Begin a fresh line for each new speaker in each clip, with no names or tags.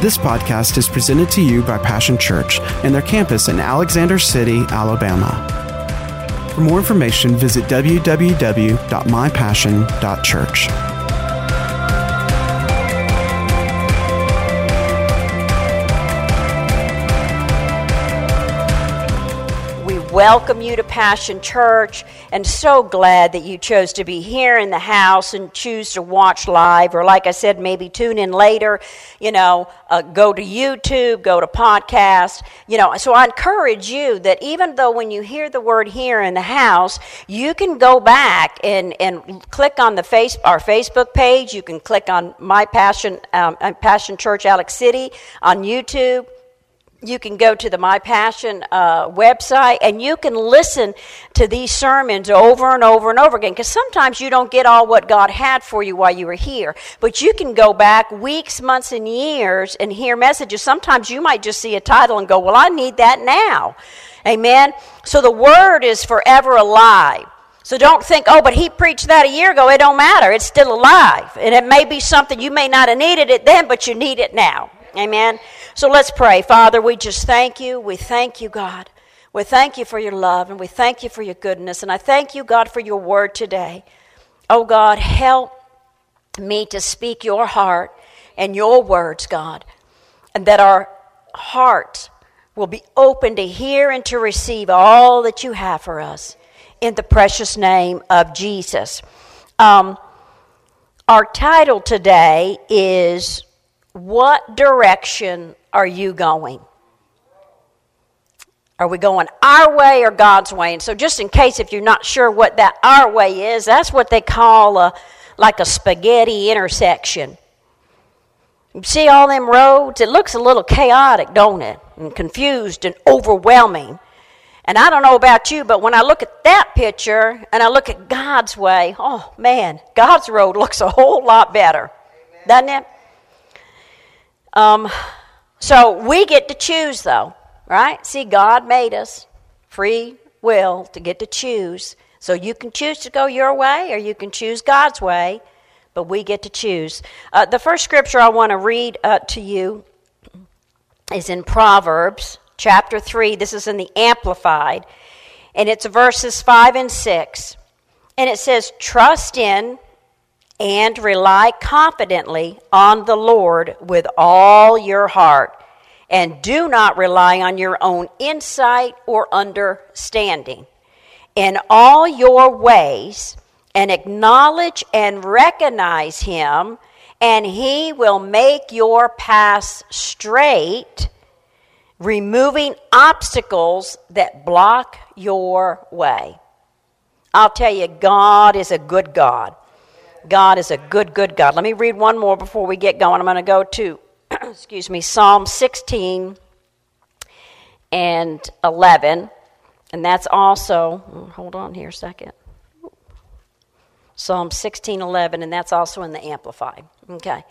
This podcast is presented to you by Passion Church and their campus in Alexander City, Alabama. For more information, visit www.mypassion.church.
welcome you to Passion Church and so glad that you chose to be here in the house and choose to watch live or like I said maybe tune in later you know uh, go to YouTube go to podcast you know. So I encourage you that even though when you hear the word here in the house you can go back and and click on the face our Facebook page. You can click on my passion um, Passion Church Alex City on YouTube you can go to the My Passion uh, website and you can listen to these sermons over and over and over again because sometimes you don't get all what God had for you while you were here. But you can go back weeks, months, and years and hear messages. Sometimes you might just see a title and go, Well, I need that now. Amen. So the Word is forever alive. So don't think, oh, but he preached that a year ago. It don't matter. It's still alive. And it may be something you may not have needed it then, but you need it now. Amen. So let's pray. Father, we just thank you. We thank you, God. We thank you for your love and we thank you for your goodness. And I thank you, God, for your word today. Oh, God, help me to speak your heart and your words, God, and that our hearts will be open to hear and to receive all that you have for us in the precious name of Jesus. Um, our title today is What Direction are you going? Are we going our way or God's way? And so, just in case if you're not sure what that our way is, that's what they call a, like a spaghetti intersection. You see all them roads? It looks a little chaotic, don't it? And confused and overwhelming. And I don't know about you, but when I look at that picture and I look at God's way, oh man, God's road looks a whole lot better, doesn't it? Um, so we get to choose, though, right? See, God made us free will to get to choose. So you can choose to go your way or you can choose God's way, but we get to choose. Uh, the first scripture I want to read uh, to you is in Proverbs chapter 3. This is in the Amplified, and it's verses 5 and 6. And it says, Trust in and rely confidently on the Lord with all your heart. And do not rely on your own insight or understanding. In all your ways, and acknowledge and recognize Him, and He will make your paths straight, removing obstacles that block your way. I'll tell you, God is a good God. God is a good, good God. Let me read one more before we get going. I'm going to go to, excuse me, Psalm 16 and 11. And that's also, hold on here a second. Psalm 16, 11, and that's also in the Amplified. Okay.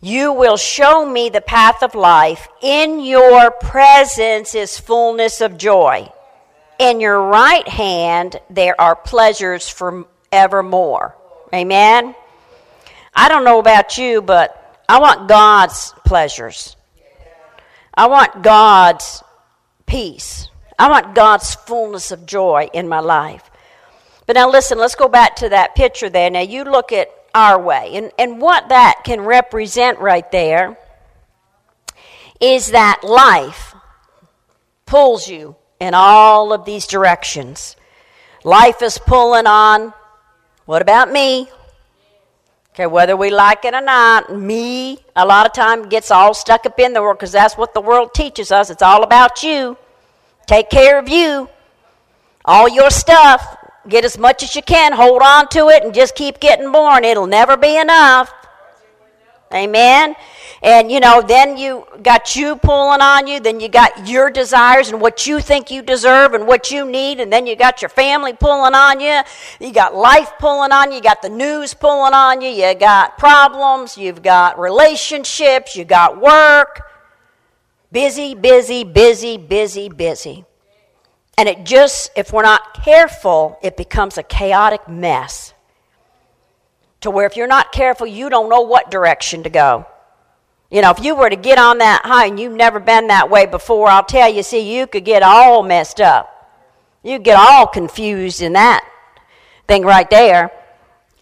You will show me the path of life. In your presence is fullness of joy. In your right hand there are pleasures for evermore. Amen? I don't know about you, but I want God's pleasures. I want God's peace. I want God's fullness of joy in my life. But now listen, let's go back to that picture there. Now you look at our way. And, and what that can represent right there is that life pulls you in all of these directions. Life is pulling on what about me? Okay, whether we like it or not, me a lot of time gets all stuck up in the world because that's what the world teaches us. It's all about you. Take care of you. All your stuff. Get as much as you can. Hold on to it and just keep getting born. It'll never be enough. Amen. And you know, then you got you pulling on you, then you got your desires and what you think you deserve and what you need, and then you got your family pulling on you, you got life pulling on you, you got the news pulling on you, you got problems, you've got relationships, you got work. Busy, busy, busy, busy, busy. And it just, if we're not careful, it becomes a chaotic mess to where if you're not careful, you don't know what direction to go. You know, if you were to get on that high and you've never been that way before, I'll tell you, see, you could get all messed up. You get all confused in that thing right there.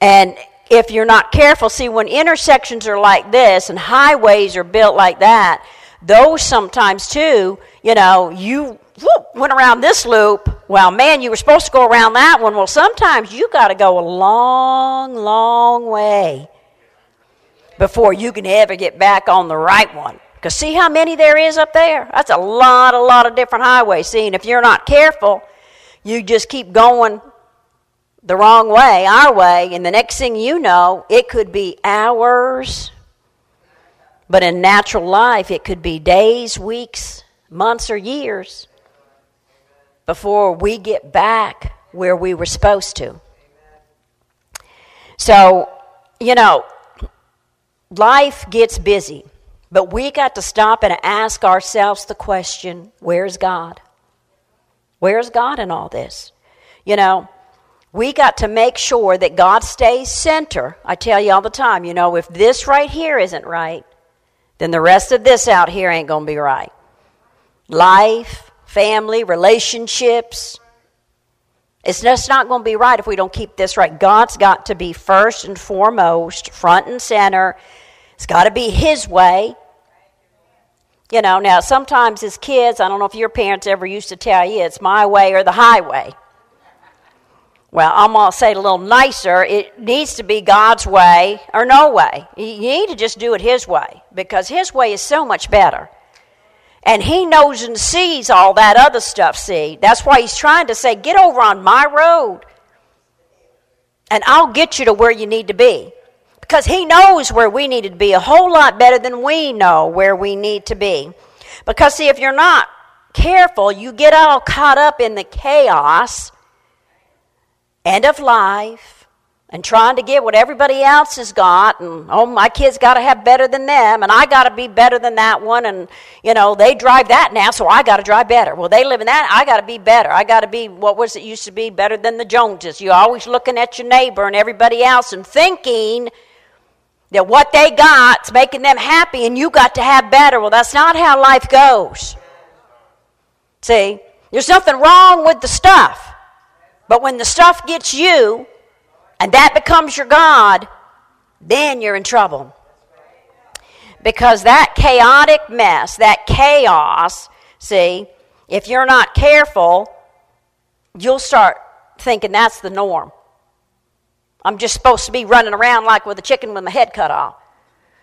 And if you're not careful, see, when intersections are like this and highways are built like that, those sometimes too, you know, you whoop, went around this loop. Well, man, you were supposed to go around that one. Well, sometimes you got to go a long, long way before you can ever get back on the right one. Because see how many there is up there? That's a lot, a lot of different highways. See, and if you're not careful, you just keep going the wrong way, our way, and the next thing you know, it could be hours. But in natural life, it could be days, weeks, months, or years before we get back where we were supposed to. So, you know, life gets busy, but we got to stop and ask ourselves the question where's God? Where's God in all this? You know, we got to make sure that God stays center. I tell you all the time, you know, if this right here isn't right, then the rest of this out here ain't going to be right. Life, family, relationships. It's just not going to be right if we don't keep this right. God's got to be first and foremost, front and center, it's got to be His way. You know, now sometimes as kids, I don't know if your parents ever used to tell you it's my way or the highway. Well, I'm going to say it a little nicer. It needs to be God's way or no way. You need to just do it His way because His way is so much better. And He knows and sees all that other stuff, see. That's why He's trying to say, get over on my road and I'll get you to where you need to be because He knows where we need to be a whole lot better than we know where we need to be. Because, see, if you're not careful, you get all caught up in the chaos, end of life, and trying to get what everybody else has got, and oh, my kids got to have better than them, and I got to be better than that one, and you know they drive that now, so I got to drive better. Well, they live in that, I got to be better. I got to be what was it used to be better than the Joneses. You're always looking at your neighbor and everybody else and thinking that what they got's making them happy and you got to have better. Well, that's not how life goes. See, there's nothing wrong with the stuff. But when the stuff gets you and that becomes your God, then you're in trouble. Because that chaotic mess, that chaos, see, if you're not careful, you'll start thinking that's the norm. I'm just supposed to be running around like with a chicken with my head cut off.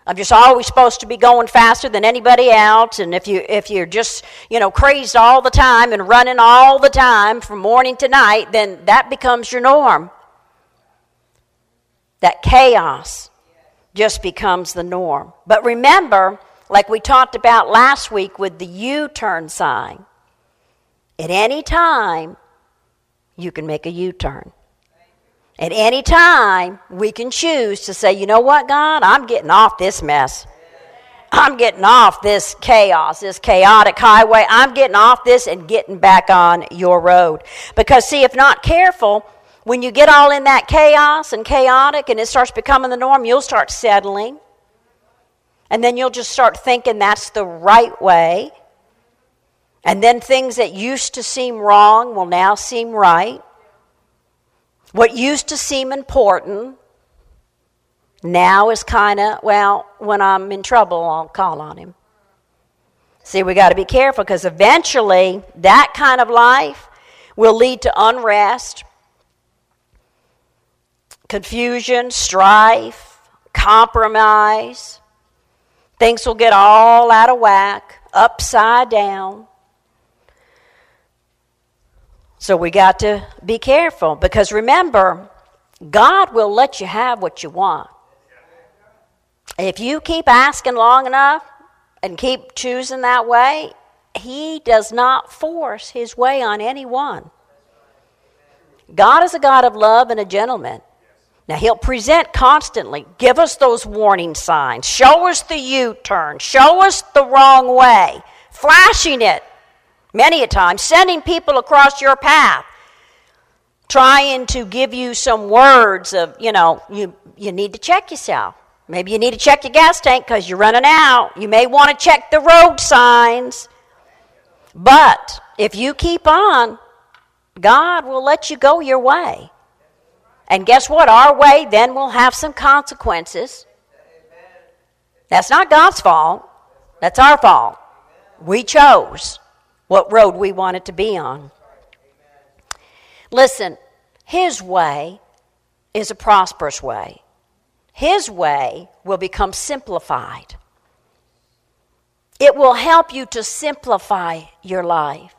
I'm just always supposed to be going faster than anybody else. And if you if you're just you know crazed all the time and running all the time from morning to night, then that becomes your norm. That chaos just becomes the norm. But remember, like we talked about last week with the U-turn sign, at any time you can make a U-turn. At any time, we can choose to say, you know what, God, I'm getting off this mess. I'm getting off this chaos, this chaotic highway. I'm getting off this and getting back on your road. Because, see, if not careful, when you get all in that chaos and chaotic and it starts becoming the norm, you'll start settling. And then you'll just start thinking that's the right way. And then things that used to seem wrong will now seem right. What used to seem important now is kind of, well, when I'm in trouble, I'll call on him. See, we got to be careful because eventually that kind of life will lead to unrest, confusion, strife, compromise. Things will get all out of whack, upside down. So we got to be careful because remember, God will let you have what you want. If you keep asking long enough and keep choosing that way, He does not force His way on anyone. God is a God of love and a gentleman. Now, He'll present constantly, give us those warning signs, show us the U turn, show us the wrong way, flashing it many a time, sending people across your path, trying to give you some words of, you know, you, you need to check yourself. Maybe you need to check your gas tank because you're running out. You may want to check the road signs. But if you keep on, God will let you go your way. And guess what? Our way then will have some consequences. That's not God's fault, that's our fault. We chose what road we wanted to be on. Listen, His way is a prosperous way. His way will become simplified. It will help you to simplify your life.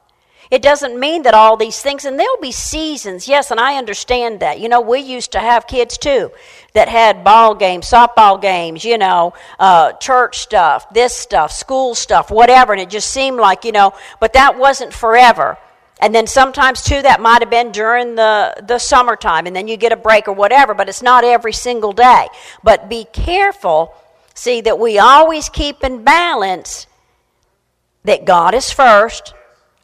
It doesn't mean that all these things, and there'll be seasons, yes, and I understand that. You know, we used to have kids too that had ball games, softball games, you know, uh, church stuff, this stuff, school stuff, whatever, and it just seemed like, you know, but that wasn't forever. And then sometimes too, that might have been during the, the summertime, and then you get a break or whatever, but it's not every single day. But be careful, see, that we always keep in balance that God is first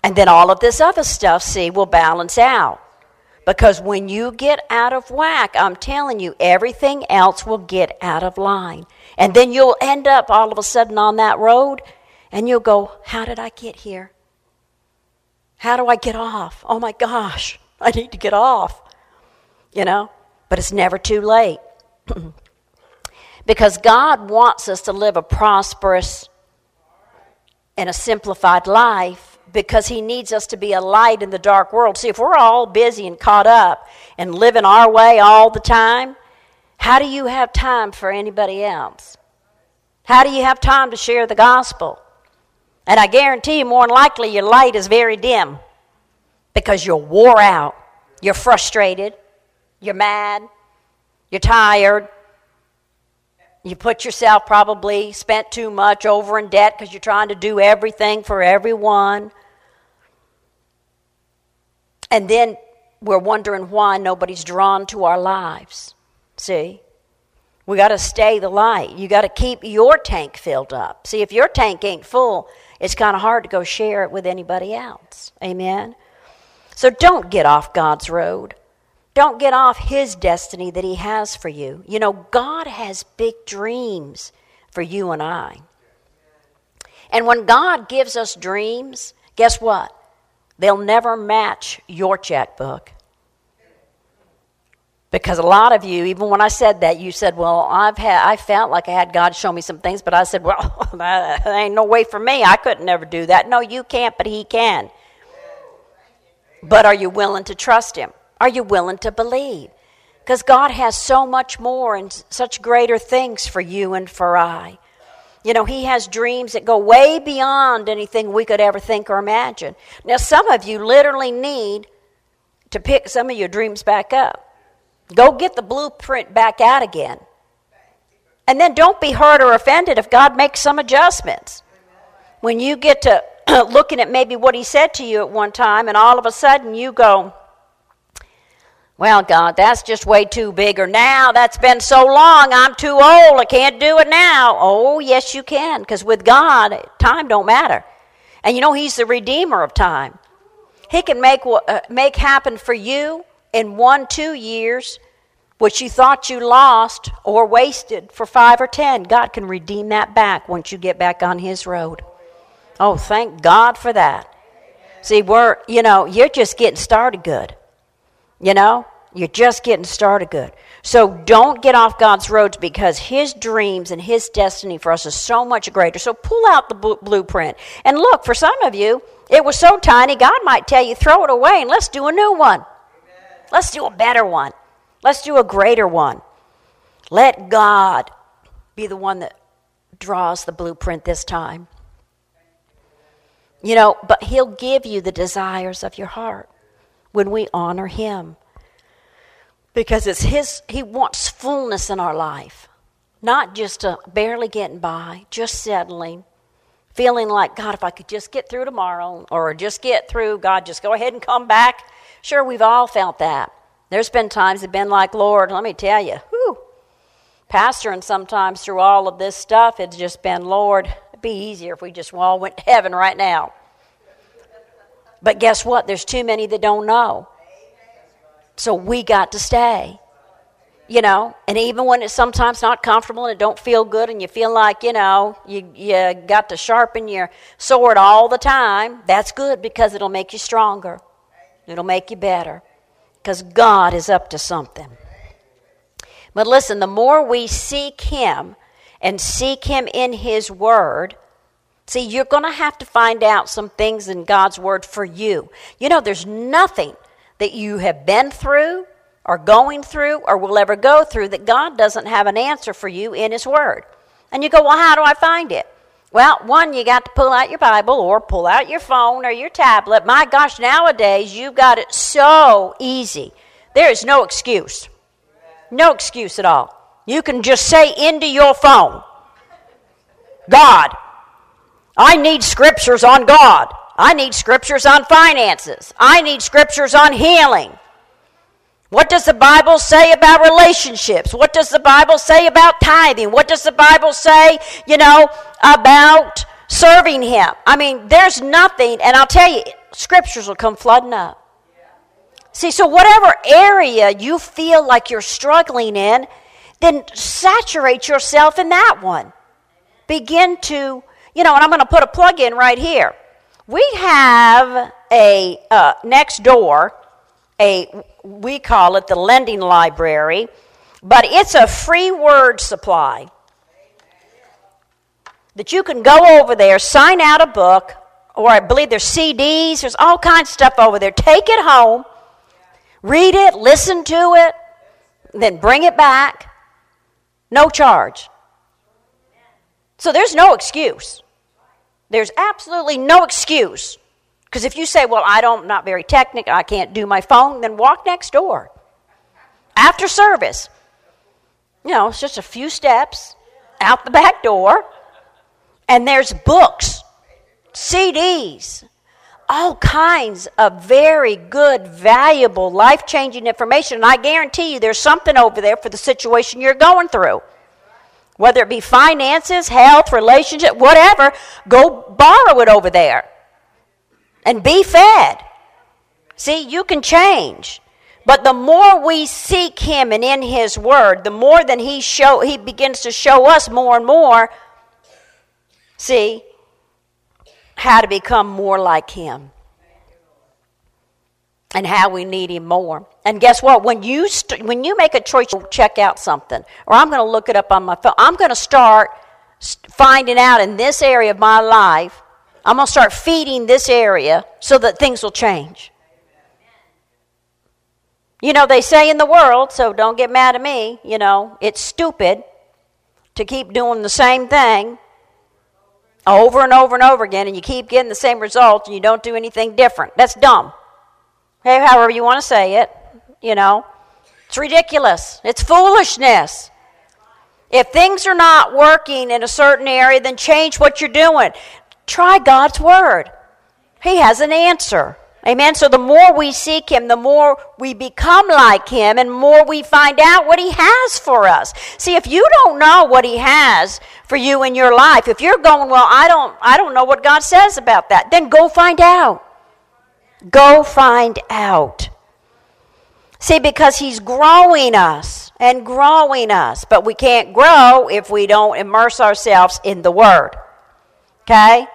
and then all of this other stuff, see, will balance out. Because when you get out of whack, I'm telling you, everything else will get out of line. And then you'll end up all of a sudden on that road and you'll go, How did I get here? How do I get off? Oh my gosh, I need to get off. You know? But it's never too late. because God wants us to live a prosperous and a simplified life because he needs us to be a light in the dark world. See, if we're all busy and caught up and living our way all the time, how do you have time for anybody else? How do you have time to share the gospel? And I guarantee you, more than likely, your light is very dim because you're wore out, you're frustrated, you're mad, you're tired, you put yourself probably spent too much over in debt because you're trying to do everything for everyone. And then we're wondering why nobody's drawn to our lives. See? We got to stay the light. You got to keep your tank filled up. See, if your tank ain't full, it's kind of hard to go share it with anybody else. Amen? So don't get off God's road. Don't get off His destiny that He has for you. You know, God has big dreams for you and I. And when God gives us dreams, guess what? They'll never match your checkbook. Because a lot of you, even when I said that, you said, "Well, I've had, I felt like I had God show me some things," but I said, "Well, that ain't no way for me. I couldn't never do that." No, you can't, but He can. But are you willing to trust Him? Are you willing to believe? Because God has so much more and such greater things for you and for I. You know, He has dreams that go way beyond anything we could ever think or imagine. Now, some of you literally need to pick some of your dreams back up. Go get the blueprint back out again. And then don't be hurt or offended if God makes some adjustments. When you get to looking at maybe what He said to you at one time, and all of a sudden you go, well, God, that's just way too big. Or now that's been so long, I'm too old. I can't do it now. Oh, yes, you can, because with God, time don't matter. And you know, He's the redeemer of time. He can make uh, make happen for you in one, two years, what you thought you lost or wasted for five or ten. God can redeem that back once you get back on His road. Oh, thank God for that. See, we're, you know, you're just getting started good. You know, you're just getting started good. So don't get off God's roads because His dreams and His destiny for us is so much greater. So pull out the blueprint. And look, for some of you, it was so tiny, God might tell you, throw it away and let's do a new one. Let's do a better one. Let's do a greater one. Let God be the one that draws the blueprint this time. You know, but He'll give you the desires of your heart when we honor Him. Because it's His, He wants fullness in our life, not just a barely getting by, just settling, feeling like, God, if I could just get through tomorrow, or just get through, God, just go ahead and come back. Sure, we've all felt that. There's been times have been like, Lord, let me tell you, whew, pastoring sometimes through all of this stuff, it's just been, Lord, it'd be easier if we just all went to heaven right now. But guess what? There's too many that don't know. So we got to stay. you know and even when it's sometimes not comfortable and it don't feel good and you feel like you know you, you got to sharpen your sword all the time that's good because it'll make you stronger it'll make you better because god is up to something but listen the more we seek him and seek him in his word see you're going to have to find out some things in god's word for you you know there's nothing that you have been through or going through or will ever go through that God doesn't have an answer for you in His Word. And you go, well, how do I find it? Well, one, you got to pull out your Bible or pull out your phone or your tablet. My gosh, nowadays you've got it so easy. There is no excuse. No excuse at all. You can just say into your phone, God, I need scriptures on God. I need scriptures on finances. I need scriptures on healing. What does the Bible say about relationships? What does the Bible say about tithing? What does the Bible say, you know, about serving Him? I mean, there's nothing, and I'll tell you, scriptures will come flooding up. See, so whatever area you feel like you're struggling in, then saturate yourself in that one. Begin to, you know, and I'm going to put a plug in right here. We have a uh, next door, a we call it the lending library, but it's a free word supply that you can go over there, sign out a book, or I believe there's CDs, there's all kinds of stuff over there. Take it home, read it, listen to it, then bring it back. No charge. So there's no excuse. There's absolutely no excuse because if you say, well, I don't, I'm not very technical, I can't do my phone, then walk next door. After service. You know, it's just a few steps out the back door, and there's books, CDs, all kinds of very good, valuable, life changing information. And I guarantee you there's something over there for the situation you're going through. Whether it be finances, health, relationship, whatever, go borrow it over there and be fed. See, you can change. But the more we seek him and in his word, the more than he show he begins to show us more and more see how to become more like him and how we need him more. And guess what? When you st- when you make a choice to check out something, or I'm going to look it up on my phone, I'm going to start finding out in this area of my life I'm going to start feeding this area so that things will change. You know, they say in the world, so don't get mad at me, you know, it's stupid to keep doing the same thing over and over and over again and you keep getting the same results and you don't do anything different. That's dumb. Hey, however you want to say it, you know, it's ridiculous. It's foolishness. If things are not working in a certain area, then change what you're doing. Try God's Word. He has an answer. Amen. So the more we seek Him, the more we become like Him, and more we find out what He has for us. See, if you don't know what He has for you in your life, if you're going, well, I don't, I don't know what God says about that, then go find out. Go find out. See, because He's growing us and growing us, but we can't grow if we don't immerse ourselves in the Word. Okay?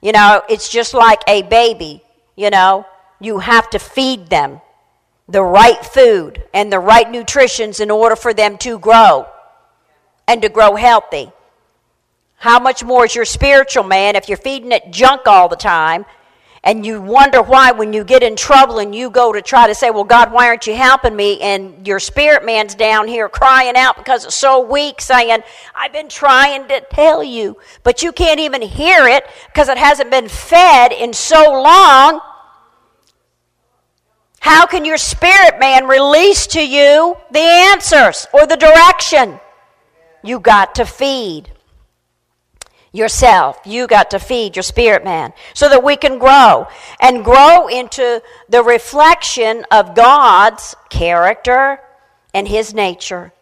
You know, it's just like a baby, you know, you have to feed them the right food and the right nutritions in order for them to grow and to grow healthy. How much more is your spiritual man if you're feeding it junk all the time and you wonder why when you get in trouble and you go to try to say, Well, God, why aren't you helping me? And your spirit man's down here crying out because it's so weak, saying, I've been trying to tell you, but you can't even hear it because it hasn't been fed in so long. How can your spirit man release to you the answers or the direction? You got to feed yourself. You got to feed your spirit man so that we can grow and grow into the reflection of God's character and his nature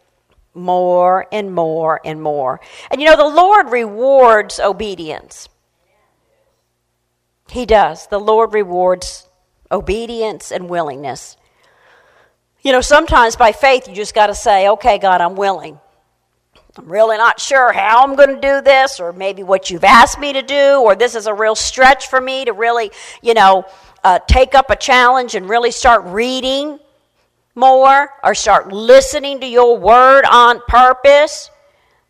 more and more and more. And you know, the Lord rewards obedience. He does. The Lord rewards obedience and willingness. You know, sometimes by faith, you just got to say, okay, God, I'm willing. I'm really not sure how I'm going to do this, or maybe what you've asked me to do, or this is a real stretch for me to really, you know, uh, take up a challenge and really start reading more, or start listening to your word on purpose,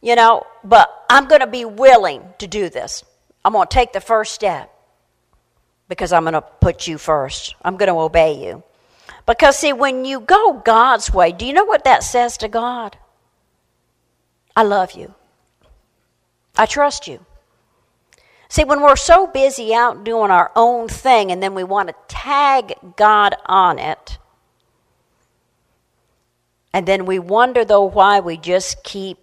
you know, but I'm going to be willing to do this. I'm going to take the first step because I'm going to put you first. I'm going to obey you. Because, see, when you go God's way, do you know what that says to God? I love you. I trust you. See, when we're so busy out doing our own thing and then we want to tag God on it, and then we wonder, though, why we just keep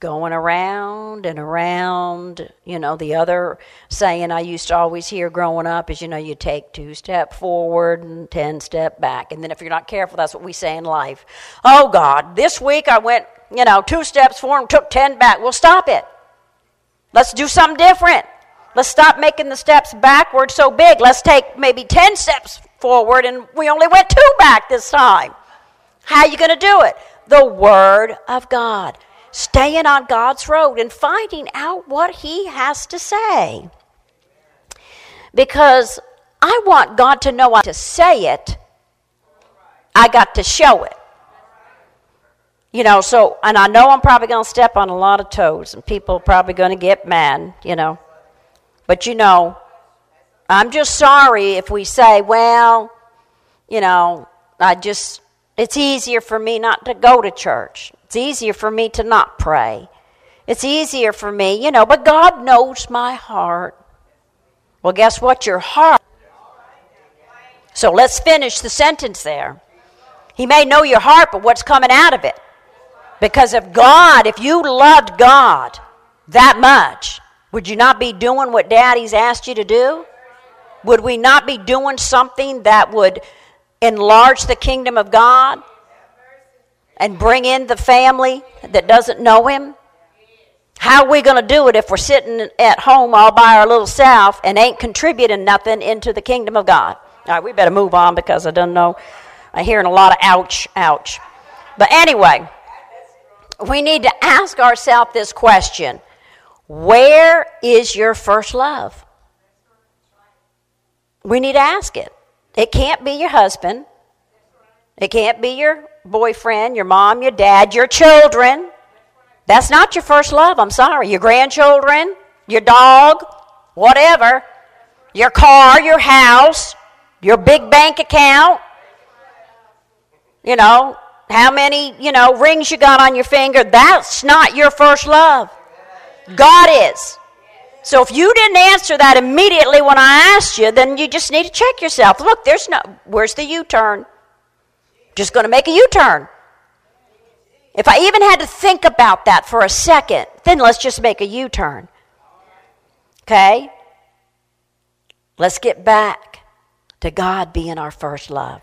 going around and around. You know, the other saying I used to always hear growing up is, you know, you take two step forward and ten step back. And then if you're not careful, that's what we say in life. Oh God, this week I went you know, two steps forward took 10 back. Well, stop it. Let's do something different. Let's stop making the steps backward so big. Let's take maybe 10 steps forward and we only went two back this time. How are you going to do it? The Word of God. Staying on God's road and finding out what He has to say. Because I want God to know I to say it, I got to show it. You know, so, and I know I'm probably going to step on a lot of toes, and people are probably going to get mad, you know. But, you know, I'm just sorry if we say, well, you know, I just, it's easier for me not to go to church. It's easier for me to not pray. It's easier for me, you know, but God knows my heart. Well, guess what? Your heart. So let's finish the sentence there. He may know your heart, but what's coming out of it? Because if God, if you loved God that much, would you not be doing what daddy's asked you to do? Would we not be doing something that would enlarge the kingdom of God and bring in the family that doesn't know him? How are we going to do it if we're sitting at home all by our little self and ain't contributing nothing into the kingdom of God? All right, we better move on because I don't know. I'm hearing a lot of ouch, ouch. But anyway, we need to ask ourselves this question Where is your first love? We need to ask it. It can't be your husband, it can't be your boyfriend, your mom, your dad, your children. That's not your first love. I'm sorry. Your grandchildren, your dog, whatever, your car, your house, your big bank account. You know, how many, you know, rings you got on your finger, that's not your first love. God is. So if you didn't answer that immediately when I asked you, then you just need to check yourself. Look, there's no, where's the U turn? Just going to make a U turn. If I even had to think about that for a second, then let's just make a U turn. Okay? Let's get back to God being our first love.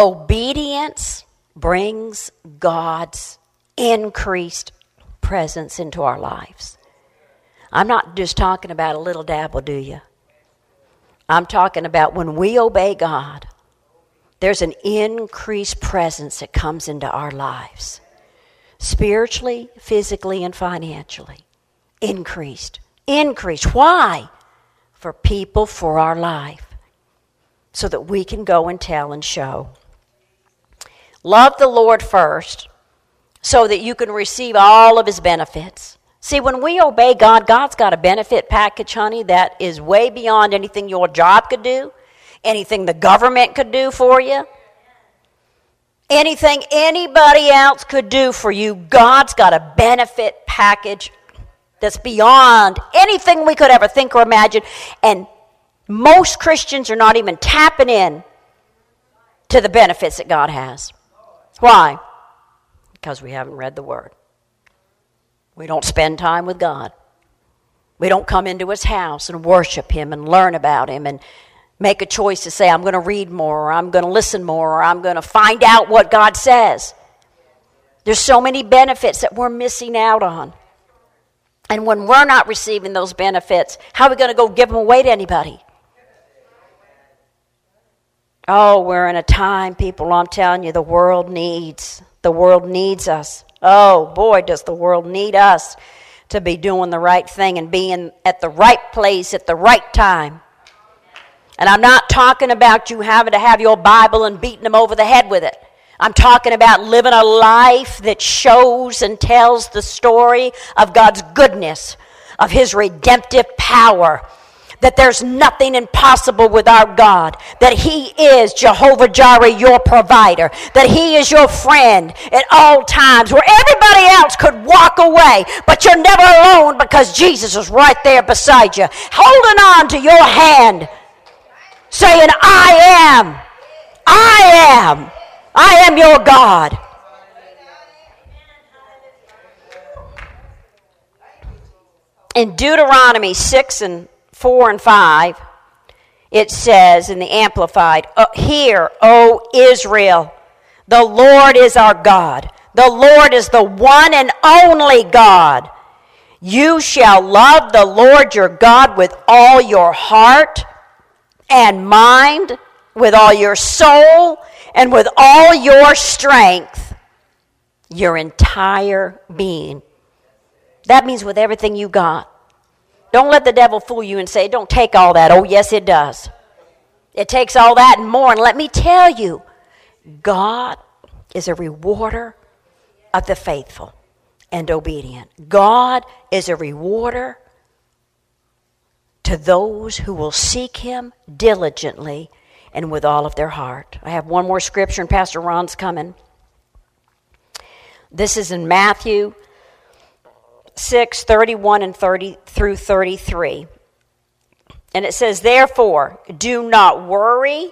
Obedience brings God's increased presence into our lives. I'm not just talking about a little dabble, do you? I'm talking about when we obey God, there's an increased presence that comes into our lives spiritually, physically, and financially. Increased. Increased. Why? For people, for our life, so that we can go and tell and show. Love the Lord first so that you can receive all of his benefits. See, when we obey God, God's got a benefit package, honey, that is way beyond anything your job could do, anything the government could do for you, anything anybody else could do for you. God's got a benefit package that's beyond anything we could ever think or imagine. And most Christians are not even tapping in to the benefits that God has. Why? Because we haven't read the Word. We don't spend time with God. We don't come into His house and worship Him and learn about Him and make a choice to say, I'm going to read more, or I'm going to listen more, or I'm going to find out what God says. There's so many benefits that we're missing out on. And when we're not receiving those benefits, how are we going to go give them away to anybody? Oh, we're in a time, people, I'm telling you, the world needs. The world needs us. Oh, boy, does the world need us to be doing the right thing and being at the right place at the right time. And I'm not talking about you having to have your Bible and beating them over the head with it. I'm talking about living a life that shows and tells the story of God's goodness, of His redemptive power, that there's nothing impossible with our God, that He is Jehovah Jireh, your provider, that He is your friend at all times, where everybody else could walk away, but you're never alone because Jesus is right there beside you, holding on to your hand, saying, I am, I am, I am your God. In Deuteronomy 6 and 4 and 5, it says in the Amplified, uh, Hear, O Israel, the Lord is our God. The Lord is the one and only God. You shall love the Lord your God with all your heart and mind, with all your soul, and with all your strength, your entire being. That means with everything you got. Don't let the devil fool you and say, don't take all that. Oh, yes, it does. It takes all that and more. And let me tell you, God is a rewarder of the faithful and obedient. God is a rewarder to those who will seek him diligently and with all of their heart. I have one more scripture, and Pastor Ron's coming. This is in Matthew 6 31 and 30 through 33. And it says, Therefore, do not worry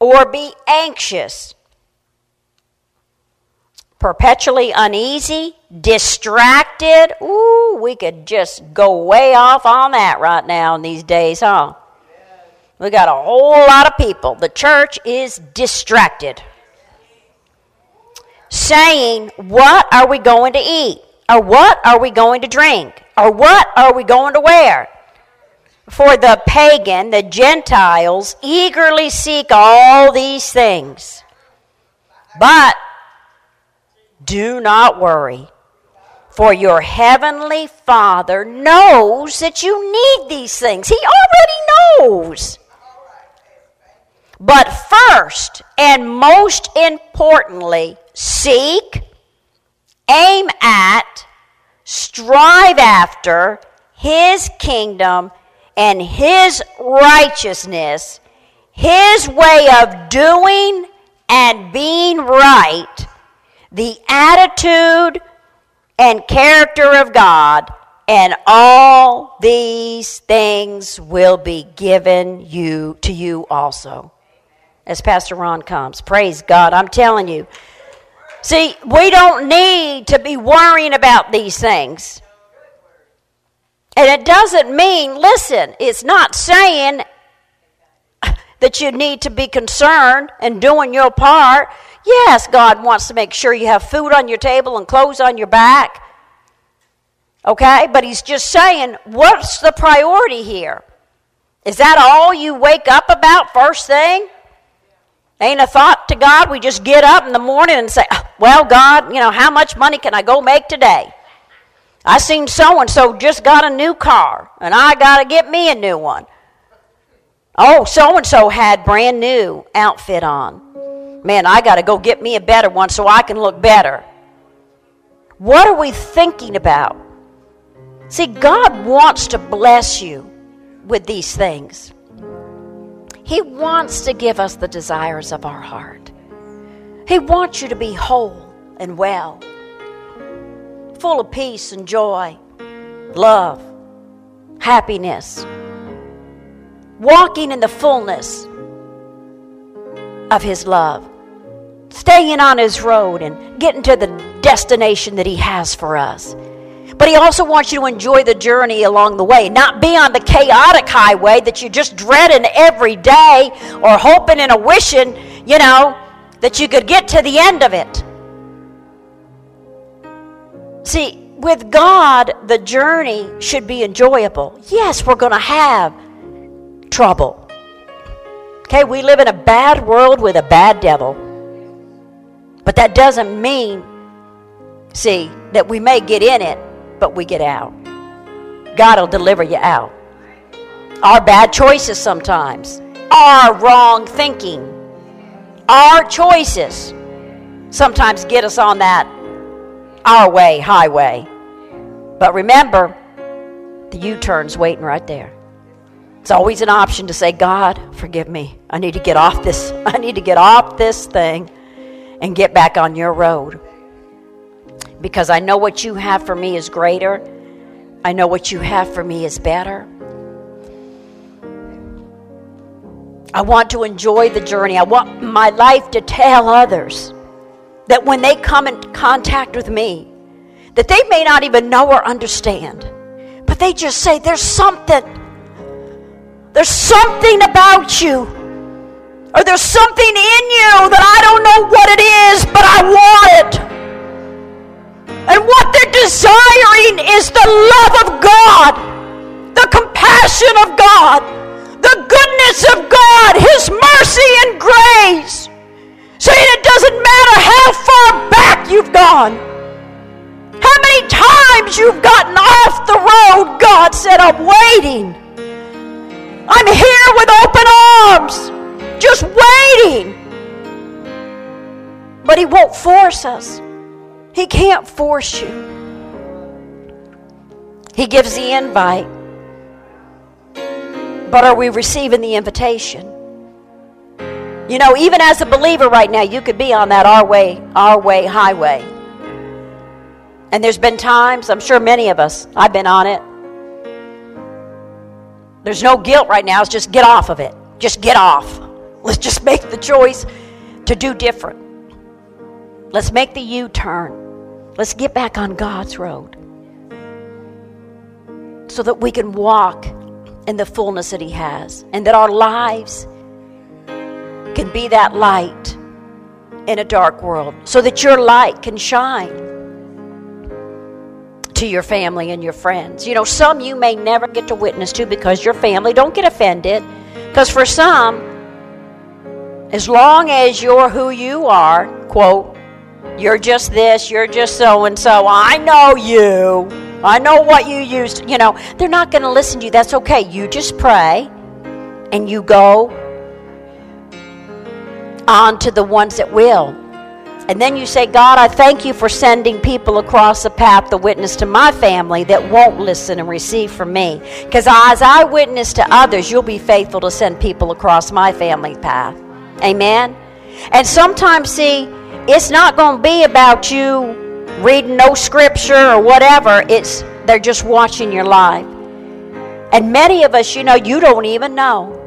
or be anxious, perpetually uneasy, distracted. Ooh, we could just go way off on that right now in these days, huh? We got a whole lot of people. The church is distracted. Saying, What are we going to eat? Or what are we going to drink? Or what are we going to wear? For the pagan, the Gentiles, eagerly seek all these things. But do not worry, for your heavenly Father knows that you need these things. He already knows. But first and most importantly, seek aim at, strive after His kingdom and His righteousness, His way of doing and being right, the attitude and character of God, and all these things will be given you to you also. As Pastor Ron comes. Praise God. I'm telling you. See, we don't need to be worrying about these things. And it doesn't mean, listen, it's not saying that you need to be concerned and doing your part. Yes, God wants to make sure you have food on your table and clothes on your back. Okay? But He's just saying, what's the priority here? Is that all you wake up about first thing? Ain't a thought to God. We just get up in the morning and say, ah, Well, God, you know, how much money can I go make today? I seen so and so just got a new car, and I got to get me a new one. Oh, so and so had brand new outfit on. Man, I got to go get me a better one so I can look better. What are we thinking about? See, God wants to bless you with these things. He wants to give us the desires of our heart. He wants you to be whole and well, full of peace and joy, love, happiness, walking in the fullness of His love, staying on His road and getting to the destination that He has for us. But he also wants you to enjoy the journey along the way, not be on the chaotic highway that you're just dreading every day or hoping and a wishing, you know, that you could get to the end of it. See, with God, the journey should be enjoyable. Yes, we're going to have trouble. Okay, we live in a bad world with a bad devil. But that doesn't mean, see, that we may get in it, but we get out. God will deliver you out. Our bad choices sometimes, our wrong thinking, our choices sometimes get us on that our way, highway. But remember, the U turn's waiting right there. It's always an option to say, God, forgive me. I need to get off this. I need to get off this thing and get back on your road. Because I know what you have for me is greater. I know what you have for me is better. I want to enjoy the journey. I want my life to tell others that when they come in contact with me, that they may not even know or understand, but they just say, There's something. There's something about you. Or there's something in you that I don't know what it is, but I want it. And what they're desiring is the love of God, the compassion of God, the goodness of God, His mercy and grace. Saying it doesn't matter how far back you've gone, how many times you've gotten off the road, God said, I'm waiting. I'm here with open arms, just waiting. But He won't force us. He can't force you. He gives the invite. But are we receiving the invitation? You know, even as a believer right now, you could be on that our way, our way highway. And there's been times, I'm sure many of us, I've been on it. There's no guilt right now, it's just get off of it. Just get off. Let's just make the choice to do different. Let's make the U turn. Let's get back on God's road so that we can walk in the fullness that He has and that our lives can be that light in a dark world so that your light can shine to your family and your friends. You know, some you may never get to witness to because your family don't get offended because for some as long as you're who you are, quote, you're just this, you're just so and so, I know you. I know what you used, you know, they're not going to listen to you. That's okay. You just pray and you go on to the ones that will. And then you say, God, I thank you for sending people across the path to witness to my family that won't listen and receive from me. Because as I witness to others, you'll be faithful to send people across my family path. Amen? And sometimes, see, it's not going to be about you reading no scripture or whatever. It's they're just watching your life. And many of us, you know, you don't even know.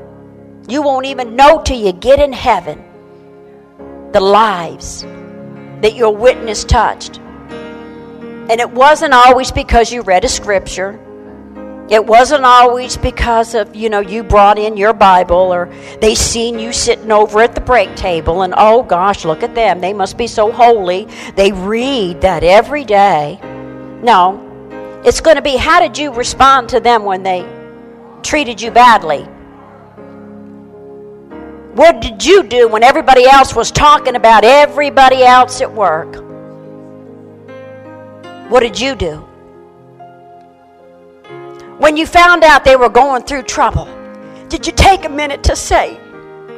You won't even know till you get in heaven the lives that your witness touched. And it wasn't always because you read a scripture. It wasn't always because of, you know, you brought in your Bible or they seen you sitting over at the break table and, oh gosh, look at them. They must be so holy. They read that every day. No. It's going to be how did you respond to them when they treated you badly? What did you do when everybody else was talking about everybody else at work? What did you do? When you found out they were going through trouble, did you take a minute to say,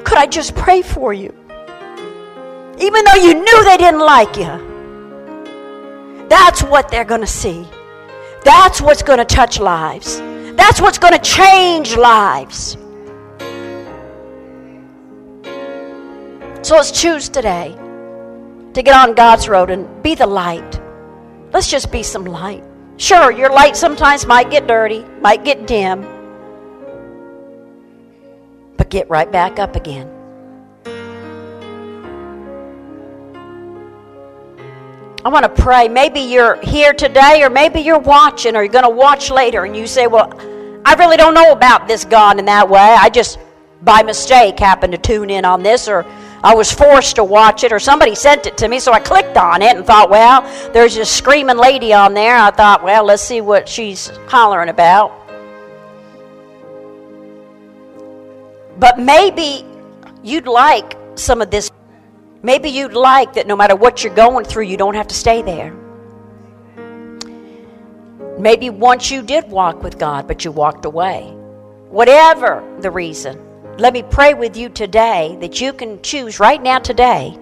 Could I just pray for you? Even though you knew they didn't like you. That's what they're going to see. That's what's going to touch lives. That's what's going to change lives. So let's choose today to get on God's road and be the light. Let's just be some light. Sure, your light sometimes might get dirty, might get dim, but get right back up again. I want to pray. Maybe you're here today, or maybe you're watching, or you're going to watch later, and you say, Well, I really don't know about this God in that way. I just, by mistake, happened to tune in on this, or I was forced to watch it, or somebody sent it to me, so I clicked on it and thought, well, there's this screaming lady on there. I thought, well, let's see what she's hollering about. But maybe you'd like some of this. Maybe you'd like that no matter what you're going through, you don't have to stay there. Maybe once you did walk with God, but you walked away. Whatever the reason, let me pray with you today that you can choose right now, today.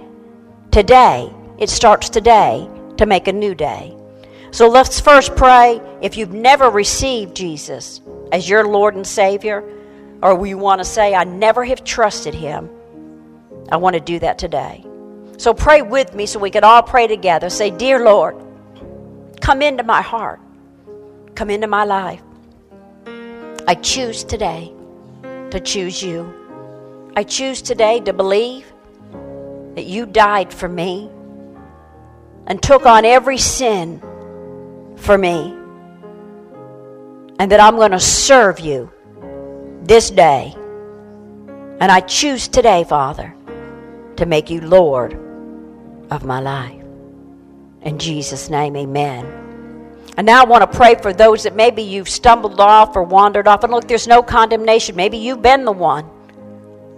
Today, it starts today to make a new day. So let's first pray if you've never received Jesus as your Lord and Savior, or we want to say, I never have trusted Him, I want to do that today. So pray with me so we can all pray together. Say, Dear Lord, come into my heart, come into my life. I choose today to choose you. I choose today to believe that you died for me and took on every sin for me, and that I'm going to serve you this day. And I choose today, Father, to make you Lord of my life. In Jesus' name, amen. And now I want to pray for those that maybe you've stumbled off or wandered off. And look, there's no condemnation. Maybe you've been the one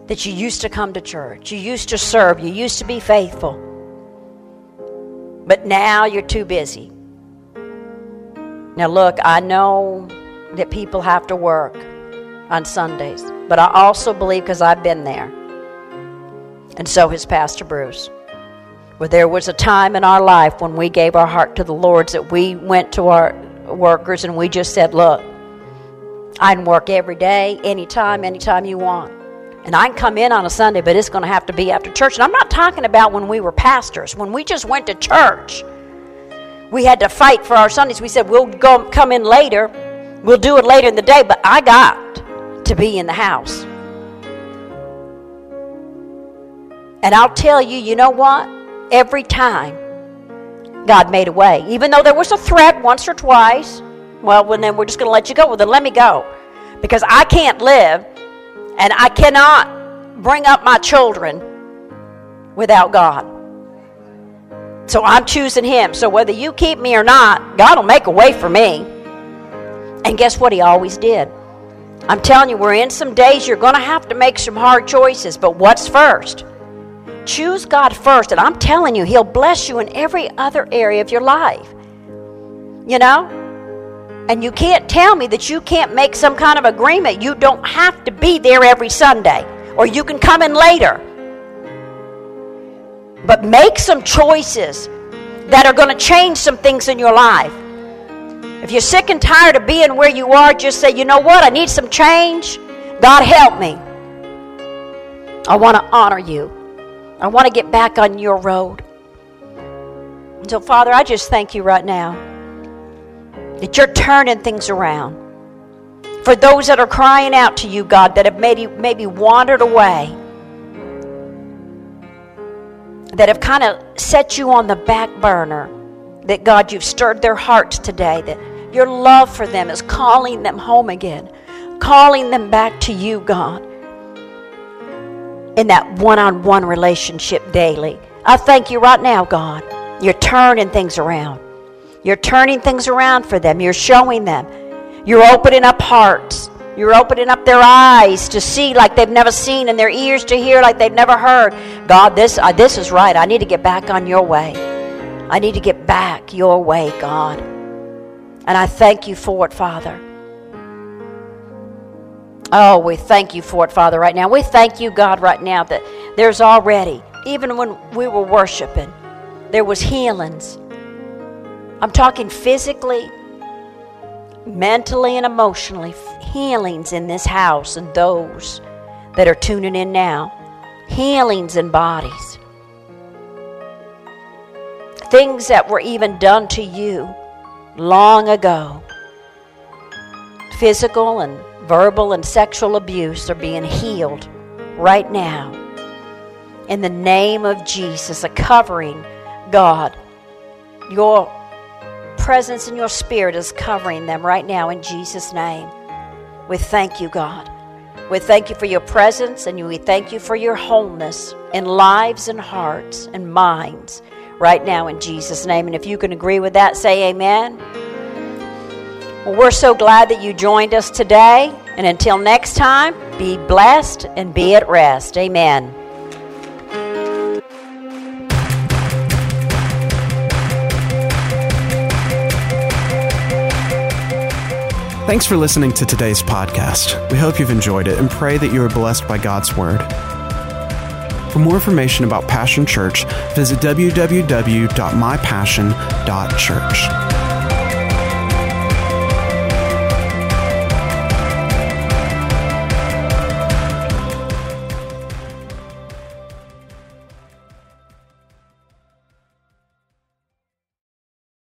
that you used to come to church, you used to serve, you used to be faithful. But now you're too busy. Now, look, I know that people have to work on Sundays, but I also believe because I've been there, and so has Pastor Bruce, where there was a time in our life when we gave our heart to the Lord's that we went to our workers and we just said, Look, I can work every day, anytime, anytime you want. And I can come in on a Sunday, but it's going to have to be after church. And I'm not talking about when we were pastors, when we just went to church we had to fight for our Sundays. We said, we'll go come in later. We'll do it later in the day, but I got to be in the house. And I'll tell you, you know what? Every time God made a way. Even though there was a threat once or twice, well, well then we're just going to let you go. Well, then let me go. Because I can't live and I cannot bring up my children without God. So I'm choosing him. So whether you keep me or not, God will make a way for me. And guess what? He always did. I'm telling you, we're in some days you're going to have to make some hard choices, but what's first? Choose God first, and I'm telling you, He'll bless you in every other area of your life. You know? And you can't tell me that you can't make some kind of agreement. You don't have to be there every Sunday, or you can come in later. But make some choices that are going to change some things in your life. If you're sick and tired of being where you are, just say, you know what? I need some change. God, help me. I want to honor you. I want to get back on your road. so, Father, I just thank you right now that you're turning things around. For those that are crying out to you, God, that have maybe, maybe wandered away that have kind of set you on the back burner, that God, you've stirred their hearts today, that your love for them is calling them home again, calling them back to you, God, in that one on one relationship daily. I thank you right now, God. You're turning things around. You're turning things around for them. You're showing them. You're opening up hearts. You're opening up their eyes to see like they've never seen and their ears to hear like they've never heard. God, this, uh, this is right. I need to get back on your way. I need to get back your way, God. And I thank you for it, Father. Oh, we thank you for it, Father, right now. We thank you, God, right now that there's already, even when we were worshiping, there was healings. I'm talking physically, mentally, and emotionally healings in this house and those that are tuning in now. Healings in bodies. Things that were even done to you long ago. Physical and verbal and sexual abuse are being healed right now. In the name of Jesus, a covering, God. Your presence and your spirit is covering them right now in Jesus' name. We thank you, God. We thank you for your presence and we thank you for your wholeness in lives and hearts and minds right now in Jesus' name. And if you can agree with that, say amen. Well, we're so glad that you joined us today. And until next time, Be blessed and be at rest. Amen.
Thanks for listening to today's podcast. We hope you've enjoyed it and pray that you are blessed by God's Word. For more information about Passion Church, visit www.mypassion.church.